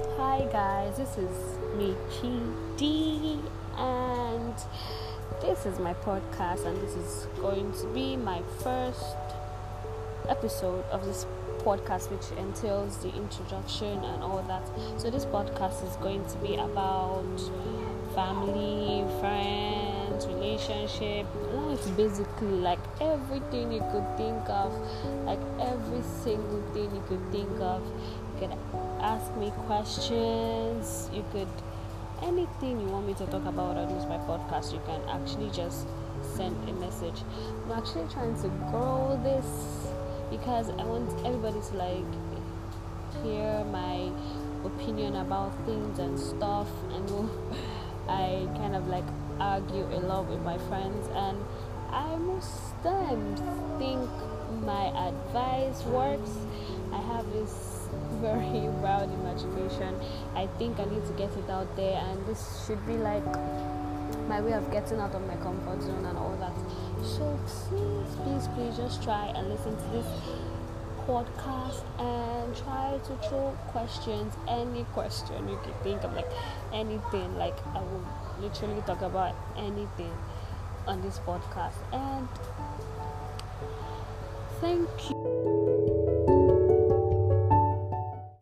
guys, this is me, Chi D, and this is my podcast, and this is going to be my first episode of this podcast, which entails the introduction and all that. So, this podcast is going to be about family, friends, relationship. It's basically like everything you could think of, like every single thing you could think of. Could ask me questions. You could anything you want me to talk about on this my podcast. You can actually just send a message. I'm actually trying to grow this because I want everybody to like hear my opinion about things and stuff. Know I kind of like argue a lot with my friends, and I most times think my advice works. I have this very wild imagination. I think I need to get it out there, and this should be like my way of getting out of my comfort zone and all that. So please, please, please just try and listen to this podcast and try to throw questions, any question you can think of, like anything. Like I will literally talk about anything on this podcast. And thank you.